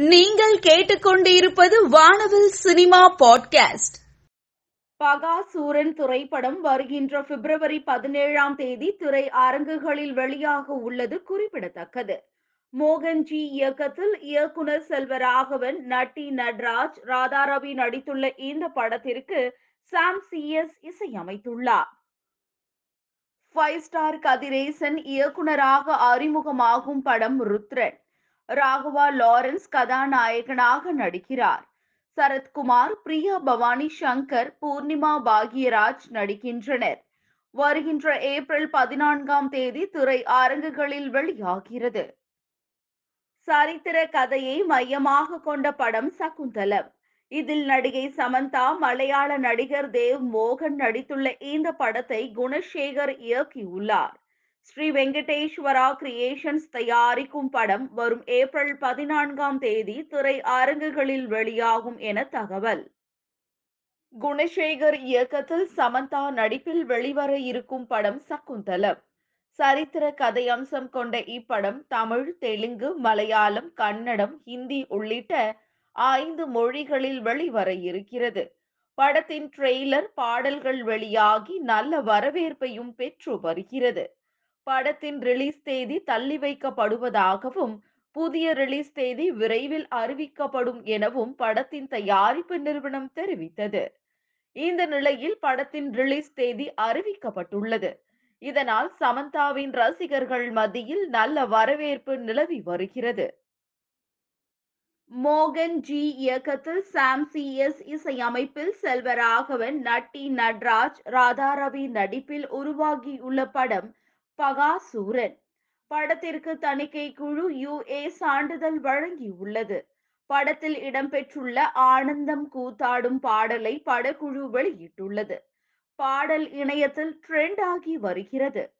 நீங்கள் கேட்டுக்கொண்டிருப்பது வானவில் சினிமா பாட்காஸ்ட். பகாசூரன் திரைப்படம் வருகின்ற பிப்ரவரி பதினேழாம் தேதி திரை அரங்குகளில் வெளியாக உள்ளது குறிப்பிடத்தக்கது. மோகன்ஜி இயக்கத்தில் இயக்குனர் செல்வராகவன் நட்டி நட்ராஜ் ராதாரவி நடித்துள்ள இந்த படத்திற்கு சாம் சி எஸ் இசையமைத்துள்ளார். ஃபைவ் ஸ்டார் கதிரேசன் இயக்குனராக அறிமுகமாகும் படம் ருத்ரன். ராகவா லாரன்ஸ் கதாநாயகனாக நடிக்கிறார். சரத்குமார் பிரியா பவானி சங்கர் பூர்ணிமா பாக்யராஜ் நடிக்கின்றனர். வருகின்ற ஏப்ரல் பதினான்காம் தேதி திரை அரங்குகளில் வெளியாகிறது. சரித்திர கதையை மையமாக கொண்ட படம் சகுந்தலம். இதில் நடிகை சமந்தா மலையாள நடிகர் தேவ் மோகன் நடித்துள்ள இந்த படத்தை குணசேகர் இயக்கியுள்ளார். ஸ்ரீ வெங்கடேஸ்வரா கிரியேஷன்ஸ் தயாரிக்கும் படம் வரும் ஏப்ரல் பதினான்காம் தேதி திரை அரங்குகளில் வெளியாகும் என தகவல். குணசேகர் இயக்கத்தில் சமந்தா நடிப்பில் வெளிவர இருக்கும் படம் சகுந்தலம். சரித்திர கதையம்சம் கொண்ட இப்படம் தமிழ் தெலுங்கு மலையாளம் கன்னடம் ஹிந்தி உள்ளிட்ட ஐந்து மொழிகளில் வெளிவர இருக்கிறது. படத்தின் ட்ரெய்லர் பாடல்கள் வெளியாகி நல்ல வரவேற்பையும் பெற்று வருகிறது. படத்தின் ரிலீஸ் தேதி தள்ளி வைக்கப்படுவதாகவும் புதிய ரிலீஸ் தேதி விரைவில் அறிவிக்கப்படும் எனவும் படத்தின் தயாரிப்பு நிறுவனம் தெரிவித்தது. இந்த நிலையில் படத்தின் ரிலீஸ் தேதி அறிவிக்கப்பட்டுள்ளது. இதனால் சமந்தாவின் ரசிகர்கள் மத்தியில் நல்ல வரவேற்பு நிலவி வருகிறது. மோகன் ஜி இயக்கத்தில் சாம் சி எஸ் இசையமைப்பில் செல்வராகவன் நட்டி நட்ராஜ் ராதாரவி நடிப்பில் உருவாகியுள்ள படம் பகாசூரன். படத்திற்கு தணிக்கை குழு யுஏ சான்றிதழ் வழங்கியுள்ளது. படத்தில் இடம்பெற்றுள்ள ஆனந்தம் கூத்தாடும் பாடலை படக்குழு வெளியிட்டுள்ளது. பாடல் இணையத்தில் ட்ரெண்ட் ஆகி வருகிறது.